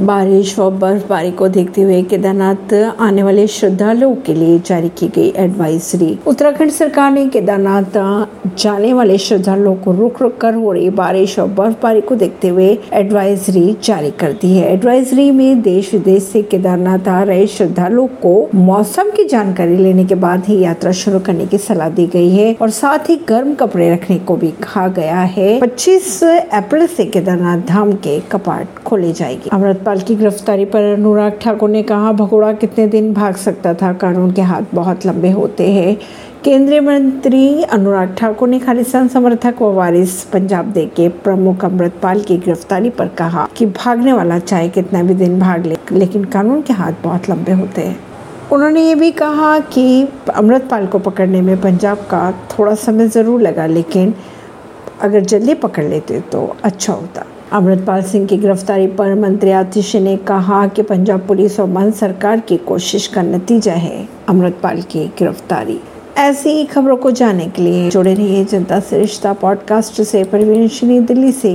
बारिश व बर्फबारी को देखते हुए केदारनाथ आने वाले श्रद्धालुओं के लिए जारी की गई एडवाइजरी उत्तराखंड सरकार ने केदारनाथ जाने वाले श्रद्धालुओं को रुक रुक कर हो रही बारिश और बर्फबारी को देखते हुए एडवाइजरी जारी कर दी है। एडवाइजरी में देश विदेश से केदारनाथ आ रहे श्रद्धालुओं को मौसम की जानकारी लेने के बाद ही यात्रा शुरू करने की सलाह दी गई है और साथ ही गर्म कपड़े रखने को भी कहा गया है। पच्चीस अप्रैल से केदारनाथ धाम के कपाट खोले जाएँगे। अमृतपाल की गिरफ्तारी पर अनुराग ठाकुर ने कहा, भगोड़ा कितने दिन भाग सकता था? कानून के हाथ बहुत लंबे होते हैं। केंद्रीय मंत्री अनुराग ठाकुर ने खालिस्तान समर्थक व वारिस पंजाब दे के प्रमुख अमृतपाल की गिरफ्तारी पर कहा कि भागने वाला चाहे कितना भी दिन भाग ले, लेकिन कानून के हाथ बहुत लंबे होते हैं। उन्होंने ये भी कहा कि अमृतपाल को पकड़ने में पंजाब का थोड़ा समय ज़रूर लगा, लेकिन अगर जल्दी पकड़ लेते तो अच्छा होता। अमृतपाल सिंह की गिरफ्तारी पर मंत्री आतिश ने कहा कि पंजाब पुलिस और मन सरकार की कोशिश का नतीजा है अमृतपाल की गिरफ्तारी। ऐसी ही खबरों को जानने के लिए जुड़े रहिए जनता से रिश्ता पॉडकास्ट से। परवीन दिल्ली से।